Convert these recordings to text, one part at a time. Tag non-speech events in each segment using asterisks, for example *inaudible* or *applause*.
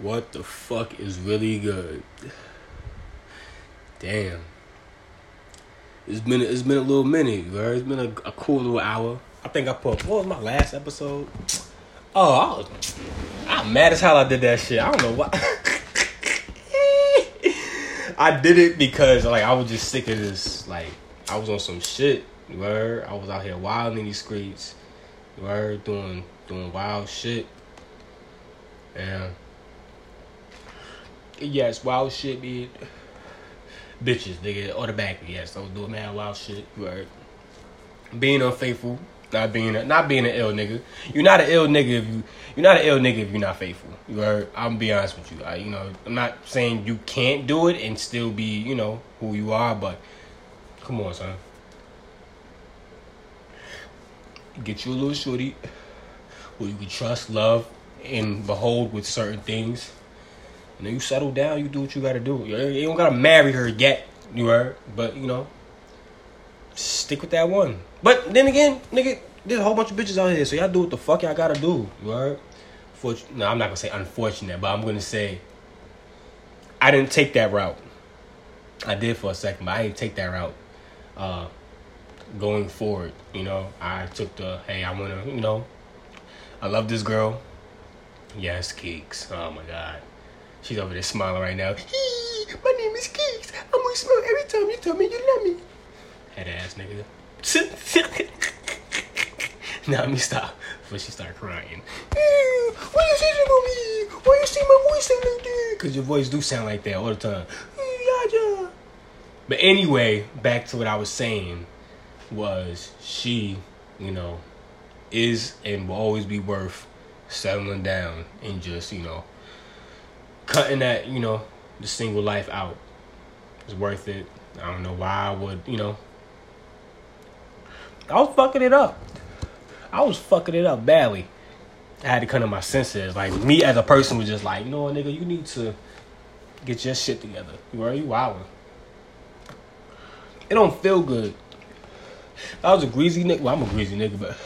What the fuck is really good? Damn. It's been it's been a little minute, bro. It's been a, a cool little hour. I think I put what was my last episode? Oh, I was, I'm mad as hell. I did that shit. I don't know why. *laughs* I did it because like I was just sick of this. Like I was on some shit. Where I was out here wild in these streets. Where doing doing wild shit. Yeah. Yes, wild shit, be bitches, nigga, automatically. Yes, I was doing mad wild shit. Right. Being unfaithful, not being a, not being an ill nigga. You're not an ill nigga if you you're not an ill nigga if you're not faithful. You? I'm be honest with you. I, you know, I'm not saying you can't do it and still be you know who you are, but come on, son. Get you a little shorty who you can trust, love, and behold with certain things. And then you settle down, you do what you gotta do. You don't gotta marry her yet, you heard? But you know, stick with that one. But then again, nigga, there's a whole bunch of bitches out here, so y'all do what the fuck y'all gotta do. You heard? no, I'm not gonna say unfortunate, but I'm gonna say I didn't take that route. I did for a second, but I didn't take that route. Uh, going forward, you know, I took the hey, I wanna, you know, I love this girl. Yes, Keeks. Oh my god. She's over there smiling right now. My name is Keeks. I'm gonna smile every time you tell me you love me. Head ass nigga. *laughs* now let me stop before she start crying. Why you saying on me? Why you say my voice sound like that? Cause your voice do sound like that all the time. But anyway, back to what I was saying was she, you know, is and will always be worth settling down and just, you know, cutting that, you know, the single life out. It's worth it. I don't know why I would, you know. I was fucking it up. I was fucking it up badly. I had to come to my senses. Like me as a person was just like, you know nigga, you need to get your shit together. You are you wilding. It don't feel good. If I was a greasy nigga, well, I'm a greasy nigga, but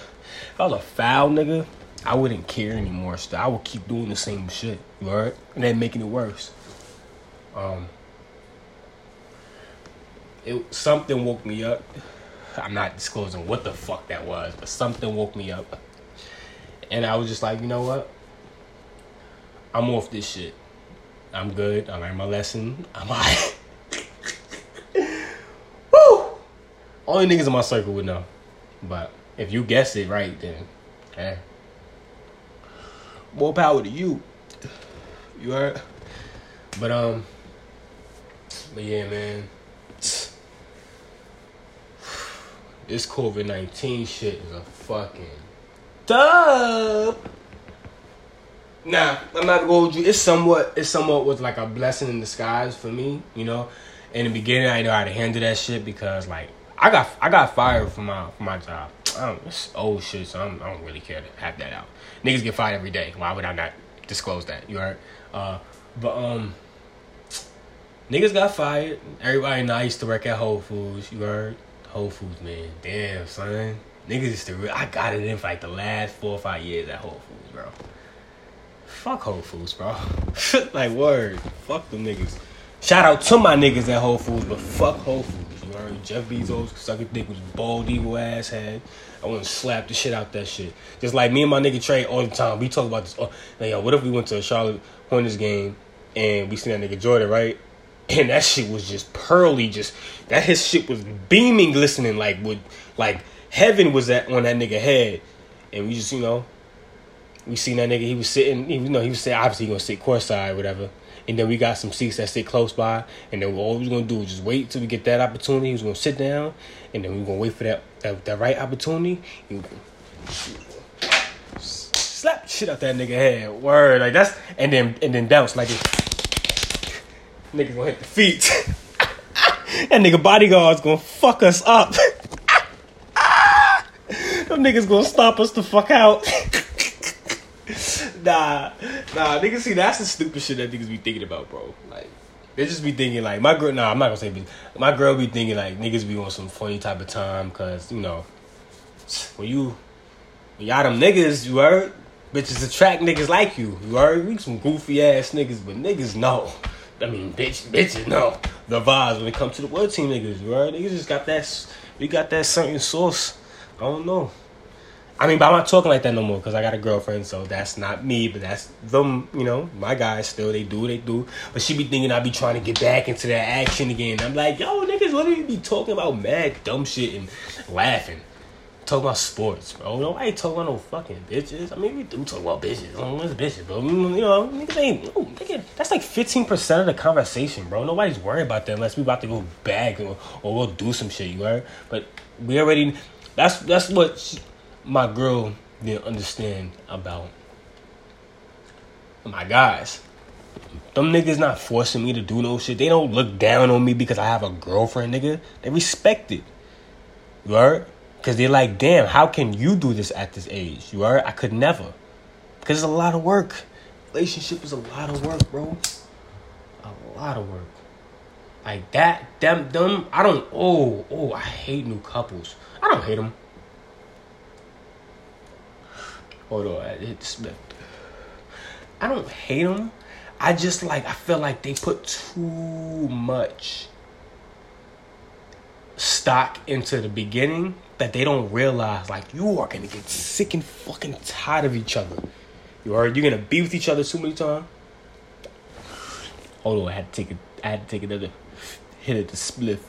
I was a foul nigga, I wouldn't care anymore. So I would keep doing the same shit, right? And then making it worse. Um, it something woke me up. I'm not disclosing what the fuck that was, but something woke me up, and I was just like, you know what? I'm off this shit. I'm good. I learned my lesson. I'm *laughs* alright. Woo! Only niggas in my circle would know, but if you guess it right, then, eh more power to you. You heard? But um, but yeah, man. This COVID nineteen shit is a fucking dub. Nah, I'm not gonna hold you. It's somewhat, it's somewhat was like a blessing in disguise for me. You know, in the beginning, I know how to handle that shit because like I got, I got fired from my, from my job. I don't, it's old shit, so I'm, I do not really care to have that out. Niggas get fired every day. Why would I not disclose that? You heard? Uh, but um, niggas got fired. Everybody know I used to work at Whole Foods. You heard? Whole Foods, man. Damn, son. Niggas used to. Re- I got it in for like the last four or five years at Whole Foods, bro. Fuck Whole Foods, bro. *laughs* like word. Fuck them niggas. Shout out to my niggas at Whole Foods, but fuck Whole Foods. Jeff Bezos, sucking dick was bald evil ass head. I want to slap the shit out that shit. Just like me and my nigga Trey all the time. We talk about this. Oh, yo, what if we went to a Charlotte Hornets game and we seen that nigga Jordan, right? *laughs* And that shit was just pearly, just that his shit was beaming, glistening like with like heaven was that on that nigga head. And we just, you know, we seen that nigga. He was sitting. You know, he was sitting. obviously he gonna sit courtside, whatever. And then we got some seats that sit close by. And then all we're gonna do is just wait till we get that opportunity. Was gonna sit down, and then we're gonna wait for that that, that right opportunity. Slap shit out that nigga head. Word, like that's and then and then bounce like it. Niggas gonna hit the feet. *laughs* that nigga bodyguard's gonna fuck us up. *laughs* Them niggas gonna stop us the fuck out. *laughs* *laughs* nah, nah, niggas see that's the stupid shit that niggas be thinking about, bro. Like they just be thinking like my girl. Nah, I'm not gonna say. My girl be thinking like niggas be on some funny type of time because you know *sniffs* when you when y'all them niggas, you heard Bitches attract niggas like you. You heard? We some goofy ass niggas, but niggas know. I mean, bitch, bitches know the vibes when it comes to the world team niggas. You heard? Niggas just got that. We got that certain sauce. I don't know. I mean, but I'm not talking like that no more because I got a girlfriend, so that's not me, but that's them, you know, my guys still, they do they do. But she be thinking I be trying to get back into that action again. I'm like, yo, niggas literally be talking about mad dumb shit and laughing. Talk about sports, bro. Nobody talk about no fucking bitches. I mean, we do talk about bitches. I don't bitches, but you know, niggas ain't. No, nigga, that's like fifteen percent of the conversation, bro. Nobody's worried about that unless we about to go back or, or we'll do some shit. You heard? But we already. That's that's what. She, my girl didn't understand about my guys. Them niggas not forcing me to do no shit. They don't look down on me because I have a girlfriend, nigga. They respect it. You heard? Because they're like, damn, how can you do this at this age? You heard? I could never. Because it's a lot of work. Relationship is a lot of work, bro. A lot of work. Like that, them, them, I don't, oh, oh, I hate new couples. I don't hate them. Hold on, it's. I don't hate them. I just like I feel like they put too much stock into the beginning that they don't realize like you are gonna get sick and fucking tired of each other. You are you're gonna be with each other too many times. Hold on, I had to take a I had to take another hit at the spliff.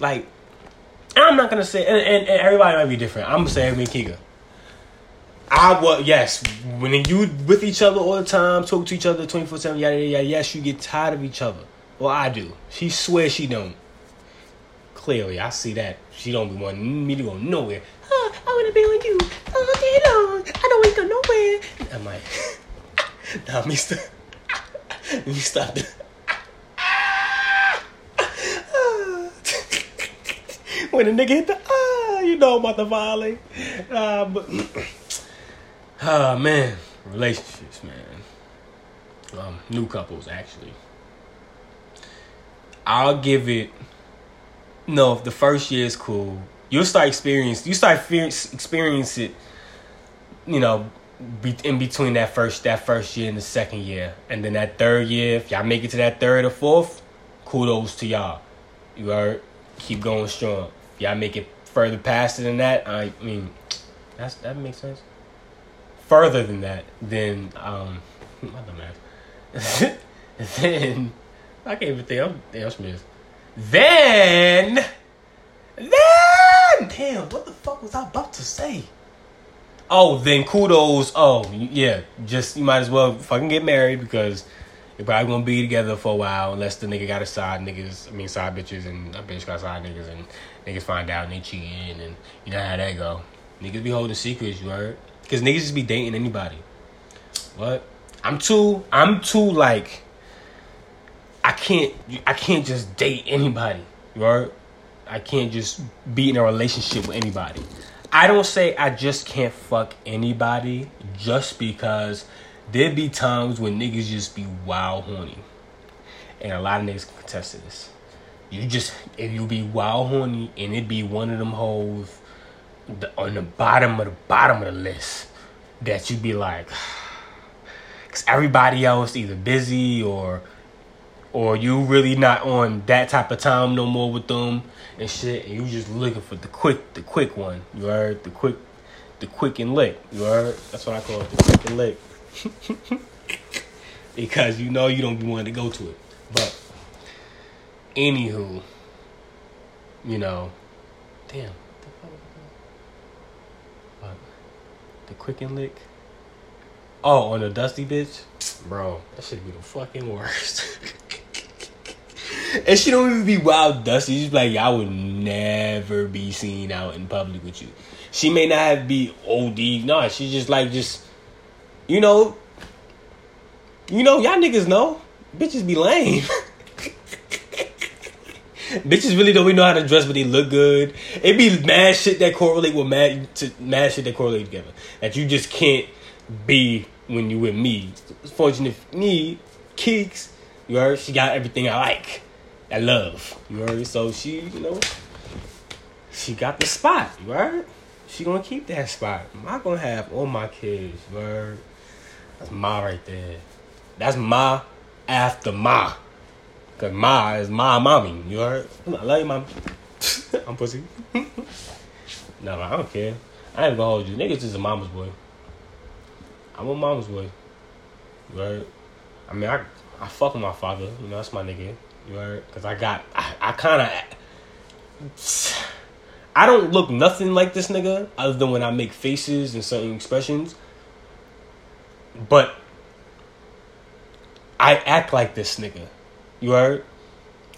Like, I'm not gonna say, and, and, and everybody might be different. I'm gonna say me and Kika. I was yes. When you with each other all the time, talk to each other twenty four seven, yada yada. Yes, you get tired of each other. Well, I do. She swears she don't. Clearly, I see that she don't be wanting me to go nowhere. Oh, I wanna be with you all day long. I don't want to go nowhere. I'm like, *laughs* nah, Mister. *laughs* Me stop. *laughs* when a nigga hit the ah, you know about the volley. Uh, but. Ah, man. Relationships, man. Um, new couples, actually. I'll give it. No, the first year is cool, you'll start experience. You start experience it. You know, be, in between that first that first year and the second year, and then that third year, if y'all make it to that third or fourth, kudos to y'all. You are keep going strong. If y'all make it further past it than that, I mean, that's that makes sense further than that, then um, *laughs* my dumb *laughs* then I can't even think. I'm damn Smith. Then, then, damn, what the fuck was I about to say? Oh, then kudos. Oh, yeah, just you might as well fucking get married because you're probably gonna be together for a while unless the nigga got a side niggas. I mean, side bitches and a bitch got side niggas and niggas find out and they cheating and you know how that go. Niggas be holding secrets, you heard? Cause niggas just be dating anybody. What? I'm too. I'm too like. I can't. I can't just date anybody. Right? I can't just be in a relationship with anybody. I don't say I just can't fuck anybody just because there be times when niggas just be wild horny. And a lot of niggas contest this. You just if you be wild horny and it be one of them hoes the, on the bottom of the bottom of the list that you'd be like, *sighs* because everybody else either busy or or you really not on that type of time no more with them and shit, and you just looking for the quick, the quick one. You heard the quick, the quick and lick. You heard that's what I call it, the quick and lick. *laughs* because you know you don't be wanting to go to it. But anywho, you know, damn. The Quicken Lick. Oh, on the Dusty bitch? Bro, that should be the fucking worst. *laughs* and she don't even be wild dusty. She's like, I would never be seen out in public with you. She may not have be OD. No, she's just like just you know you know, y'all niggas know. Bitches be lame. *laughs* Bitches really don't even know how to dress, but they look good. It be mad shit that correlate with mad to mad shit that correlate together. That you just can't be when you with me. Fortunate me, Keeks, you heard, she got everything I like. I love. You heard? So she, you know, she got the spot, you heard? she gonna keep that spot. I'm not gonna have all my kids, word. That's my right there. That's my after ma. Cause ma is my mommy. You heard? I love you, mom. I'm pussy. no, I don't care. I ain't gonna hold you. Niggas is a mama's boy. I'm a mama's boy. You heard? I mean, I I fuck with my father. You know, that's my nigga. You heard? Cause I got I, I kind of. I don't look nothing like this nigga other than when I make faces and certain expressions. But I act like this nigga. You heard?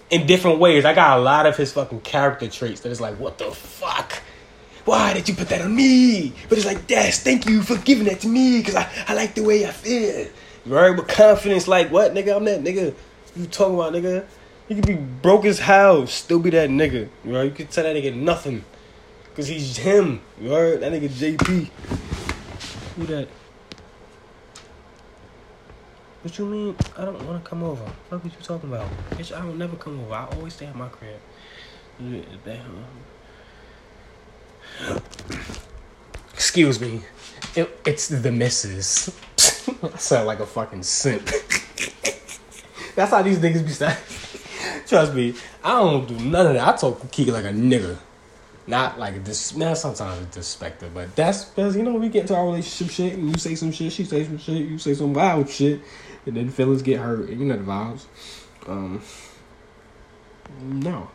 In different ways. I got a lot of his fucking character traits that is like, what the fuck? Why did you put that on me? But it's like, Des, thank you for giving that to me because I, I like the way I feel. You heard? With confidence, like, what, nigga? I'm that nigga. You talking about, nigga? You could be broke as hell, still be that nigga. You know, you could tell that nigga nothing. Cause he's him. You heard? That nigga JP. Who that? What you mean? I don't want to come over. What are you talking about? Bitch, I don't never come over. I always stay at my crib. *coughs* Excuse me. It, it's the missus. *laughs* I sound like a fucking simp. *laughs* That's how these niggas be saying. *laughs* Trust me, I don't do none of that. I talk Kiki like a nigga. Not like this. Man, sometimes it's disrespectful, but that's because you know we get into our relationship shit, and you say some shit, she say some shit, you say some wild shit, and then feelings get hurt, you know the vibes. Um, no.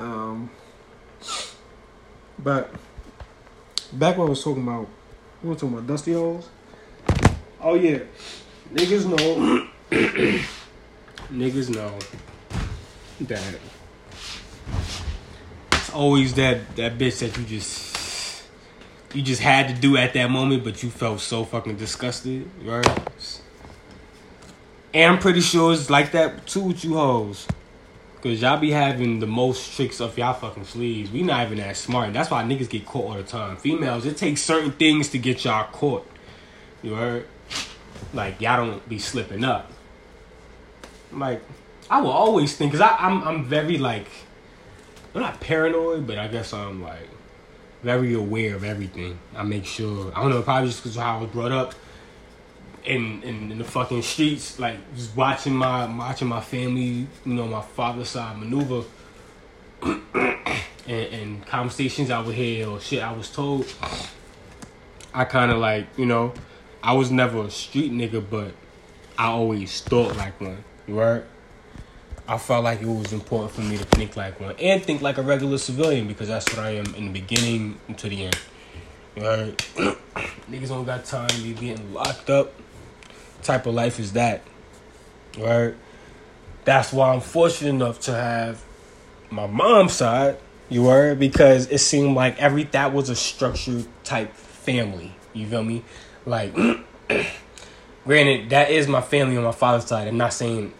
Um, but back when I was talking about, we were talking about dusty holes. Oh yeah, niggas know. *coughs* niggas know that it's always that that bitch that you just you just had to do at that moment, but you felt so fucking disgusted, right? And I'm pretty sure it's like that too with you hoes. Cause y'all be having the most tricks up y'all fucking sleeves. We not even that smart. That's why niggas get caught all the time. Females, it takes certain things to get y'all caught. You heard? Like y'all don't be slipping up. Like I will always think, cause I, I'm I'm very like, I'm not paranoid, but I guess I'm like very aware of everything. I make sure. I don't know, probably just because how I was brought up in, in, in the fucking streets, like just watching my watching my family, you know, my father's side maneuver, *clears throat* and, and conversations I would hear or shit I was told. I kind of like, you know, I was never a street nigga, but I always thought like one. Right? I felt like it was important for me to think like one and think like a regular civilian because that's what I am in the beginning to the end. Right? *clears throat* Niggas don't got time to be getting locked up. Type of life is that. Right? That's why I'm fortunate enough to have my mom's side. You were because it seemed like every that was a structured type family. You feel me? Like, *clears throat* granted, that is my family on my father's side. I'm not saying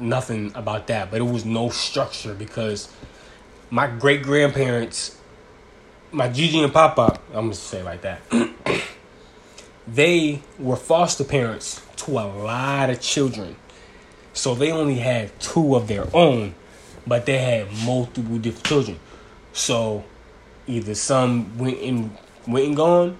nothing about that, but it was no structure because my great grandparents, my Gigi and Papa, I'm gonna say like that, *clears throat* they were foster parents to a lot of children. So they only had two of their own, but they had multiple different children. So either some went and went and gone,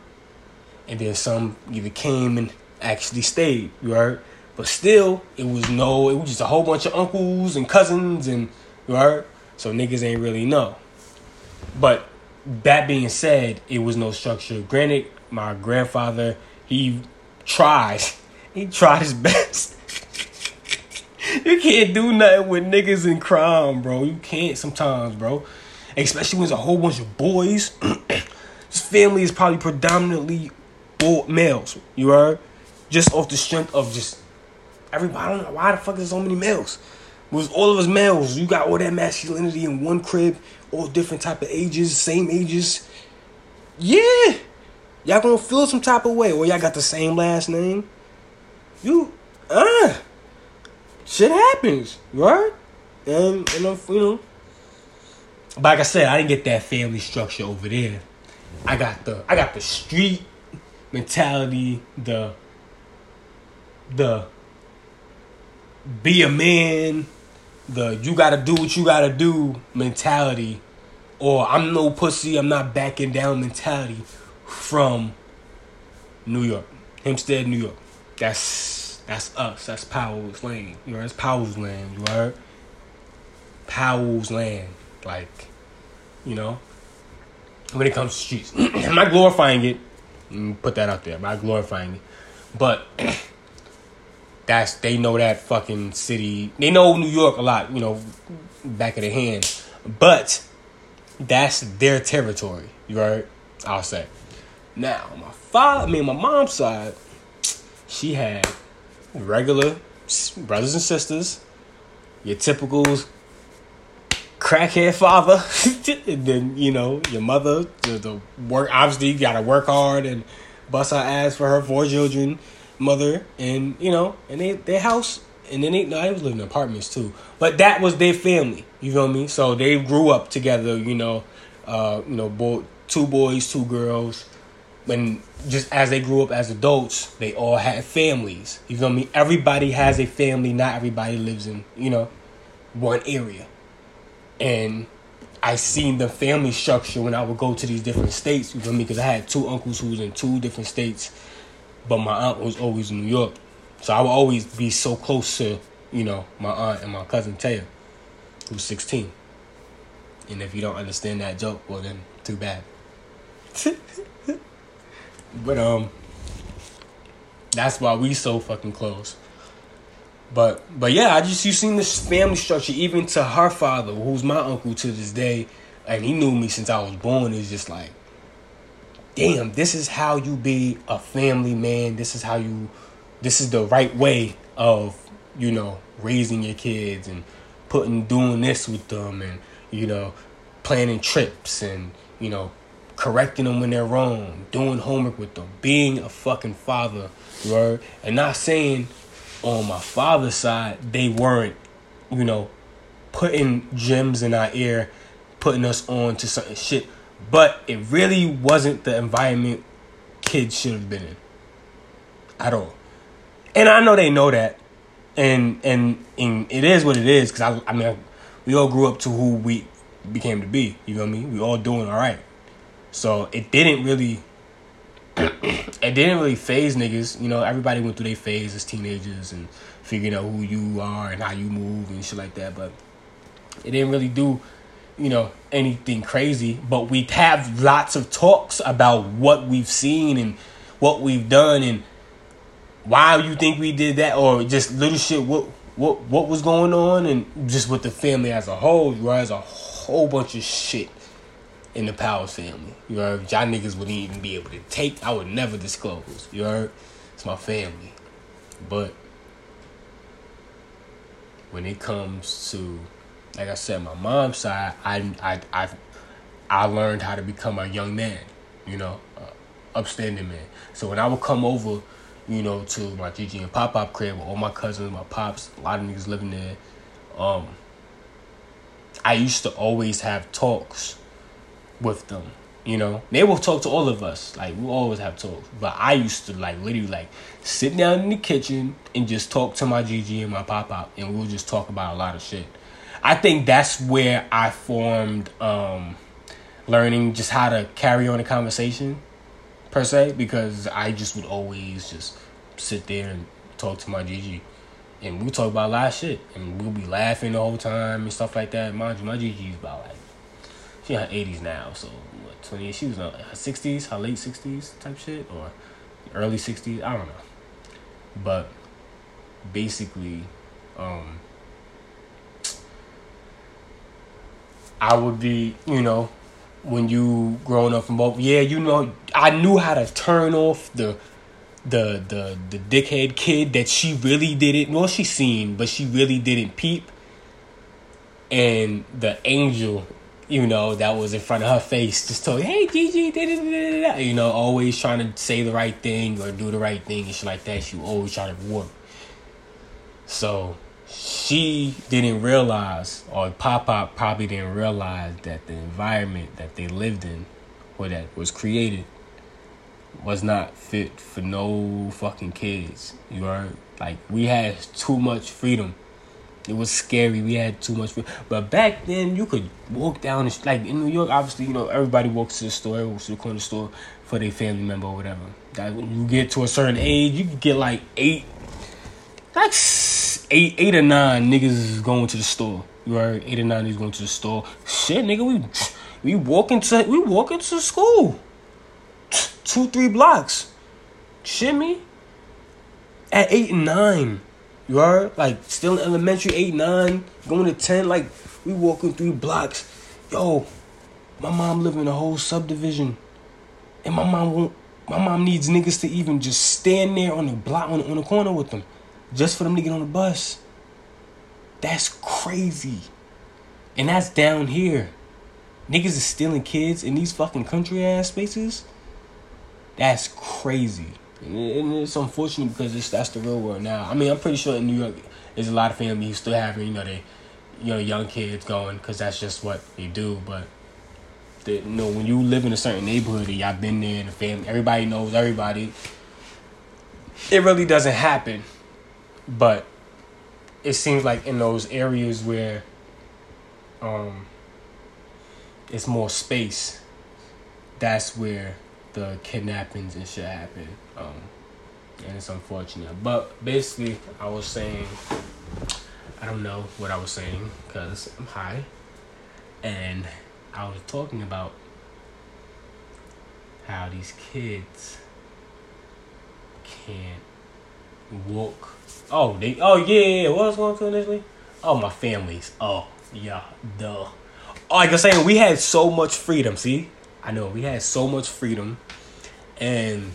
and then some either came and actually stayed. Heard? But still, it was no, it was just a whole bunch of uncles and cousins and right. So niggas ain't really know. But that being said, it was no structure. Granted, my grandfather, he tries. *laughs* He tried his *laughs* best. you can't do nothing with niggas in crime, bro. You can't sometimes, bro. Especially when there's a whole bunch of boys. *clears throat* His family is probably predominantly all males. You are Just off the strength of just Everybody, I don't know why the fuck is so many males. Was all of us males. You got all that masculinity in one crib, all different type of ages, same ages. Yeah, y'all gonna feel some type of way, or y'all got the same last name. You, uh, shit happens, right? And and I'm, you know, but like I said, I didn't get that family structure over there. I got the I got the street mentality, the the be a man, the you gotta do what you gotta do mentality or I'm no pussy, I'm not backing down mentality from New York, Hempstead, New York. That's that's us. That's Powell's land. You know, that's Powell's land. You heard? Powell's land. Like, you know, when it comes to streets, *clears throat* am I glorifying it? Put that out there. I'm I glorifying it? But *clears throat* that's they know that fucking city. They know New York a lot. You know, back of the hand. But that's their territory. Right? I'll say. Now, my father, I mean, my mom's side, she had regular brothers and sisters, your typical crackhead father, *laughs* and then you know your mother. The, the work obviously you gotta work hard and bust her ass for her four children, mother, and you know, and they their house, and then they no, was living in apartments too, but that was their family. You feel me? So they grew up together. You know, uh, you know, boy, two boys, two girls. When just as they grew up as adults, they all had families. You feel me? Everybody has a family. Not everybody lives in you know one area and I seen the family structure when I would go to these different states. You feel me? Because I had two uncles who was in two different states, but my aunt was always in New York, so I would always be so close to you know my aunt and my cousin Taya, who's sixteen. And if you don't understand that joke, well then too bad. *laughs* but um, that's why we so fucking close. But but yeah, I just you seen this family structure even to her father, who's my uncle to this day, and he knew me since I was born. Is just like, damn, this is how you be a family man. This is how you, this is the right way of you know raising your kids and putting doing this with them and you know planning trips and you know correcting them when they're wrong, doing homework with them, being a fucking father, right? And not saying on my father's side, they weren't, you know, putting gems in our ear, putting us on to certain shit. But it really wasn't the environment kids should have been in at all. And I know they know that. And and, and it is what it is because I, I mean, we all grew up to who we became to be. You know what I mean? We all doing all right. So it didn't really *clears throat* it didn't really phase niggas. You know, everybody went through their phase as teenagers and figuring out who you are and how you move and shit like that. But it didn't really do, you know, anything crazy. But we have lots of talks about what we've seen and what we've done and why you think we did that or just little shit. What what what was going on and just with the family as a whole. Right, as a whole bunch of shit in the Power family. You know Y'all niggas wouldn't even be able to take. I would never disclose. You heard? It's my family. But when it comes to, like I said, my mom's side, I I I I learned how to become a young man. You know, uh, upstanding man. So when I would come over, you know, to my Gigi and Pop Pop crib with all my cousins, my pops, a lot of niggas living there. Um, I used to always have talks with them. You know, they will talk to all of us. Like we always have talks. But I used to like literally like sit down in the kitchen and just talk to my GG and my pop pop, and we'll just talk about a lot of shit. I think that's where I formed um, learning just how to carry on a conversation per se because I just would always just sit there and talk to my GG. And we'll talk about a lot of shit. And we'll be laughing the whole time and stuff like that. Mind you, my is about like she in her eighties now, so what twenty? She was in her sixties, her late sixties type shit, or early sixties. I don't know, but basically, um, I would be, you know, when you growing up from both. Yeah, you know, I knew how to turn off the the the the dickhead kid that she really didn't. Well, she seen, but she really didn't peep. And the angel you know, that was in front of her face, just told, hey, Gigi, da, da, da, you know, always trying to say the right thing or do the right thing and shit like that. She always trying to work. So she didn't realize, or Pop Pop probably didn't realize that the environment that they lived in or that was created was not fit for no fucking kids. You heard? Like, we had too much freedom It was scary. We had too much food. But back then, you could walk down, the, like in New York, obviously, you know, everybody walks to the store, walks to the corner store for their family member or whatever. That when you get to a certain age, you could get like eight, like eight, eight or nine niggas is going to the store. Heard? Eight or nine niggas going to the store. Shit, nigga, we we walk into we walk into school. Two, three blocks. Shit me. At eight and nine. You are like still in elementary, eight, nine, going to ten. Like we walking three blocks. Yo, my mom live in a whole subdivision, and my mom won't. My mom needs niggas to even just stand there on the block on, on the corner with them, just for them to get on the bus. That's crazy, and that's down here. Niggas is stealing kids in these fucking country ass spaces. That's crazy. And it's unfortunate because it's, that's the real world now. I mean, I'm pretty sure in New York, there's a lot of families who still have, you know, they, you know, young kids going because that's just what they do. But, the, you know, when you live in a certain neighborhood and y'all been there and the family, everybody knows everybody, it really doesn't happen. But it seems like in those areas where um, it's more space, that's where the kidnappings and shit happen. Um, and it's unfortunate. But basically, I was saying, I don't know what I was saying because I'm high. And I was talking about how these kids can't walk. Oh, they. Oh yeah. What was going to initially? Oh, my families. Oh yeah, duh. Like I was saying, we had so much freedom. See, I know we had so much freedom, and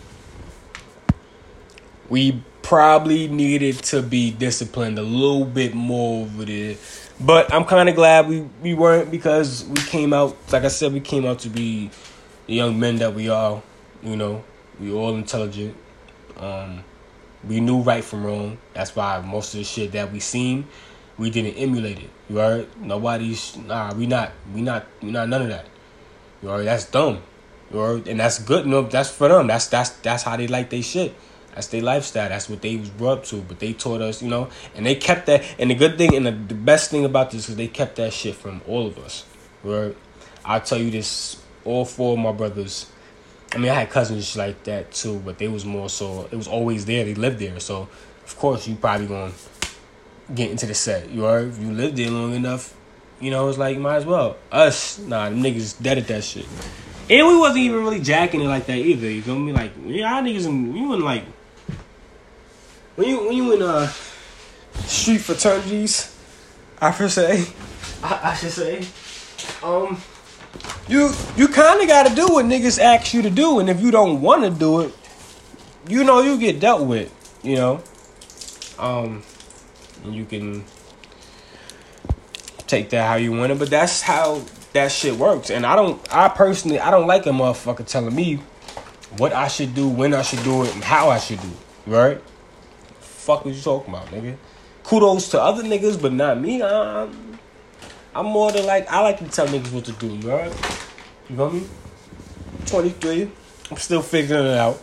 we probably needed to be disciplined a little bit more over there. But I'm kind of glad we, we weren't because we came out, like I said, we came out to be the young men that we are. You know, we all intelligent. Um, we knew right from wrong. That's why most of the shit that we seen, we didn't emulate it. You heard? Nobody's nah. We not. We not. We not none of that. You heard? That's dumb. You heard? And that's good. No, that's for them. That's that's that's how they like their shit. That's their lifestyle. That's what they was brought up to. But they taught us, you know, and they kept that. And the good thing and the, the best thing about this is they kept that shit from all of us. Right? I'll tell you this: all four of my brothers. I mean, I had cousins like that too, but they was more so. It was always there. They lived there, so of course you probably gonna get into the set. You are. If you lived there long enough, you know, it's like you might as well. Us, nah, them niggas dead at that shit. And we wasn't even really jacking it like that either. You feel me? Like, yeah, niggas, and we wasn't like when you when you in uh street fraternities, I should say, I, I should say, um, you you kind of got to do what niggas ask you to do, and if you don't want to do it, you know you get dealt with, you know, um, you can take that how you want it, but that's how that shit works. And I don't, I personally, I don't like a motherfucker telling me what I should do, when I should do it, and how I should do it, right? fuck was you talking about, nigga? Kudos to other niggas, but not me. I'm, I'm more than like I like to tell niggas what to do, right? You know me? 23. I'm still figuring it out.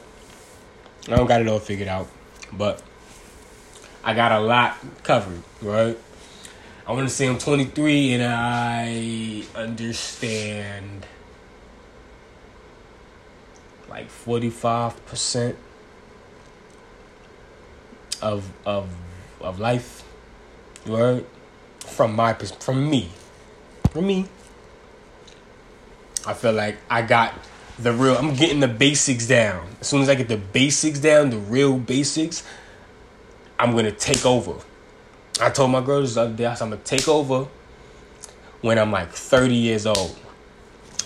I don't got it all figured out, but I got a lot covered, right? I want to say I'm 23 and I understand like 45% of of of life. Right? From my from me, from me. I feel like I got the real. I'm getting the basics down. As soon as I get the basics down, the real basics, I'm gonna take over. I told my girls the other day, I said, I'm gonna take over when I'm like 30 years old.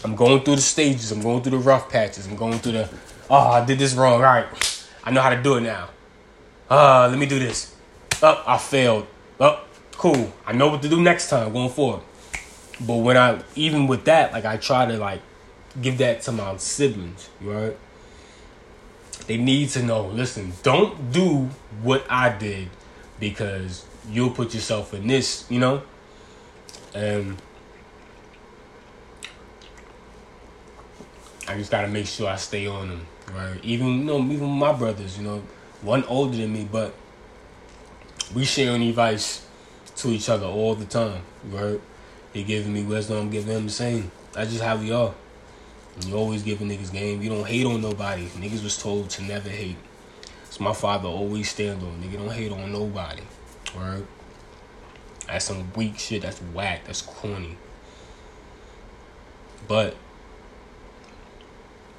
I'm going through the stages. I'm going through the rough patches. I'm going through the, oh, I did this wrong. All right, I know how to do it now uh, let me do this. Up, oh, I failed. Up, oh, cool. I know what to do next time going forward. But when I, even with that, like I try to like give that to my siblings, right? They need to know. Listen, don't do what I did because you'll put yourself in this, you know. And I just gotta make sure I stay on them, right? Even you know, even my brothers, you know, one older than me, but we sharing advice to each other all the time, right? He giving me wisdom, I'm giving him the same. That's just how we are. You always give a niggas game. You don't hate on nobody. Niggas was told to never hate. So my father always stand on. Nigga don't hate on nobody. Right? That's some weak shit. That's whack. That's corny. But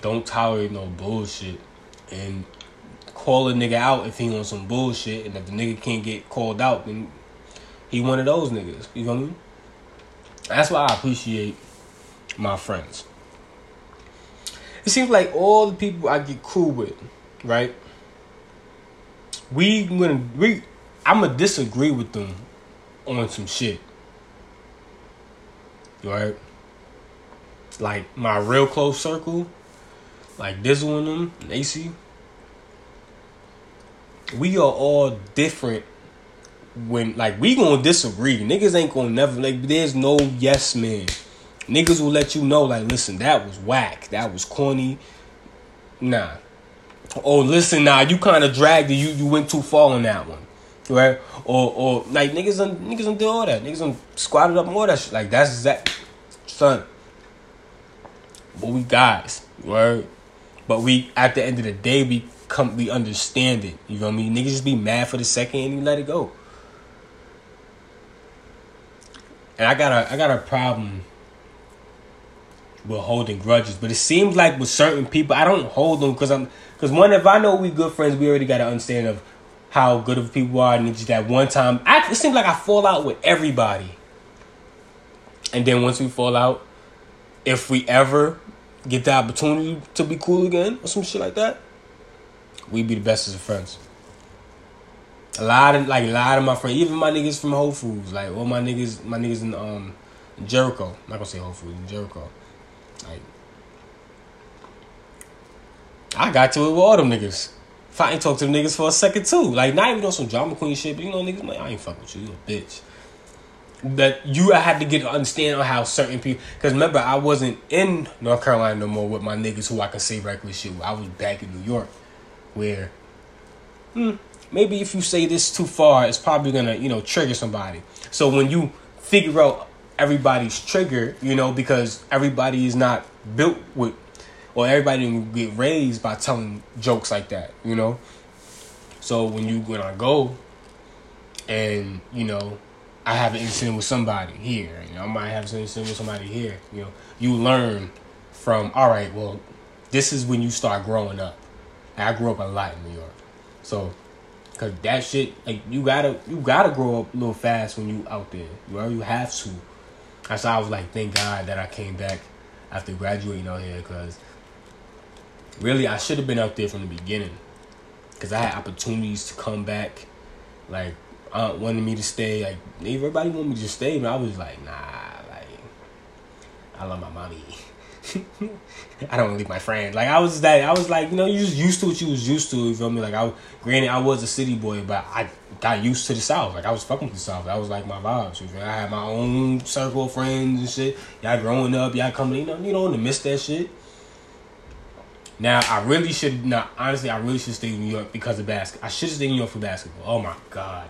don't tolerate no bullshit. And call a nigga out if he on some bullshit. And if the nigga can't get called out, then he one of those niggas. You know what I mean? That's why I appreciate my friends. It seems like all the people I get cool with, right? We gonna we I'm gonna disagree with them on some shit. Right? Like my real close circle, like Dizzle and them, Nacy. We are all different when like we gonna disagree. Niggas ain't gonna never like there's no yes man. Niggas will let you know, like, listen, that was whack. That was corny. Nah. Oh, listen, nah, you kind of dragged it. You you went too far on that one, right? Or or like niggas done niggas done do all that. Niggas done squatted up more that shit. Like that's that son. But we guys, right? But we at the end of the day we come we understand it. You know what I mean? Niggas just be mad for the second and you let it go. And I got a I got a problem with holding grudges, but it seems like with certain people, I don't hold them because I'm because one, if I know we good friends, we already got to understand of how good of people are, and it's just that one time, I, it seems like I fall out with everybody, and then once we fall out, if we ever get the opportunity to be cool again or some shit like that, we be the best as friends. A lot of like a lot of my friends, even my niggas from Whole Foods, like all my niggas, my niggas in um Jericho. I'm not gonna say Whole Foods, in Jericho. Like, I got to it with all them niggas. If I ain't talk to them niggas for a second too, like not even on some drama queen shit, but you know niggas like I ain't fuck with you, you a bitch. That you I had to get to understand on how certain people. Because remember, I wasn't in North Carolina no more with my niggas who I could say reckless shit. I was back in New York, where hmm, maybe if you say this too far, it's probably gonna you know trigger somebody. So when you figure out everybody's trigger, you know, because everybody is not built with, or everybody didn't get raised by telling jokes like that, you know. So when you when I go, and you know, I have an incident with somebody here, you know, I might have an incident with somebody here, you know, you learn from all right, well, this is when you start growing up. I grew up a lot in New York, so Cause that shit, like you gotta, you gotta grow up a little fast when you out there. You have to. That's why I was like, thank God that I came back after graduating out here, cause really I should have been out there from the beginning, cause I had opportunities to come back. Like, aunt wanted me to stay. Like, everybody wanted me to stay, but I was like, nah, like, I love my mommy. *laughs* I don't leave my friends. Like I was that I was like, you know, you just used to what you was used to, you feel me? Like I granted I was a city boy, but I got used to the South. Like I was fucking with the South. That was like my vibes. You feel? I had my own circle of friends and shit. Y'all growing up, y'all coming, you know, you don't miss that shit. Now I really should not honestly I really should stay in New York because of basketball. I should stay in New York for basketball. Oh my god.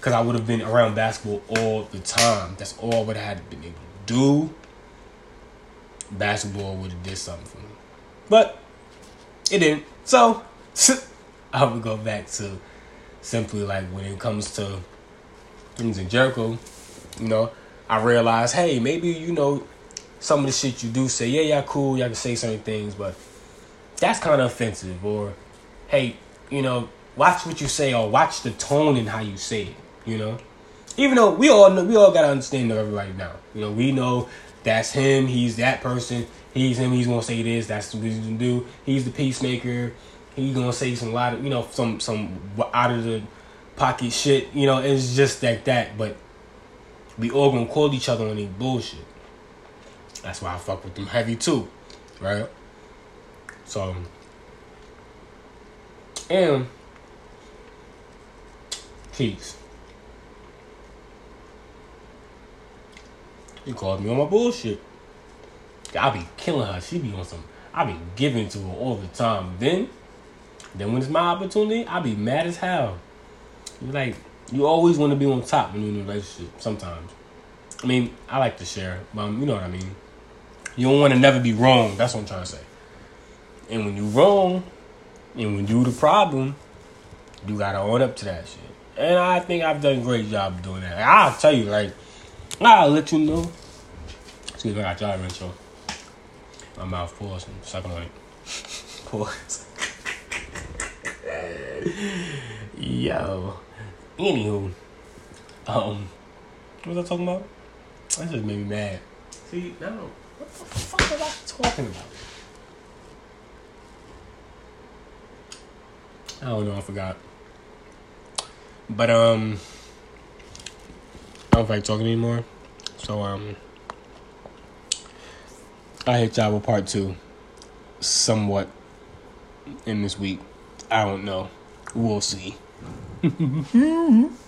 Cause I would have been around basketball all the time. That's all what I had been able to do basketball would have did something for me. But it didn't. So *laughs* I would go back to simply like when it comes to things in Jericho, you know, I realized, hey, maybe, you know, some of the shit you do say, yeah, y'all cool, y'all can say certain things, but that's kind of offensive. Or, hey, you know, watch what you say or watch the tone and how you say it, you know? Even though we all know, we all gotta understand everybody now. You know, we know that's him. He's that person. He's him. He's gonna say this. That's what he's gonna do. He's the peacemaker. He's gonna say some lot of you know some some out of the pocket shit. You know, it's just like that. But we all gonna call each other on any bullshit. That's why I fuck with them heavy too, right? So and peace. She called me on my bullshit. I be killing her. She be on some. I be giving to her all the time. Then, then when it's my opportunity, I be mad as hell. You like, You always want to be on top when you're in a relationship. Sometimes, I mean, I like to share, but you know what I mean. You don't want to never be wrong. That's what I'm trying to say. And when you're wrong, and when you're the problem, you gotta own up to that shit. And I think I've done a great job doing that. I'll tell you, like, I'll let you know. Excuse me, I got y'all intro. My mouth pause and sucking on it. Pause. Yo. Anywho. Um, what was I talking about? That just made me mad. See, now, what the fuck was I talking about? I don't know, I forgot. But um I don't feel like talking anymore. So um I hit y'all with part two somewhat in this week. I don't know. We'll see. *laughs*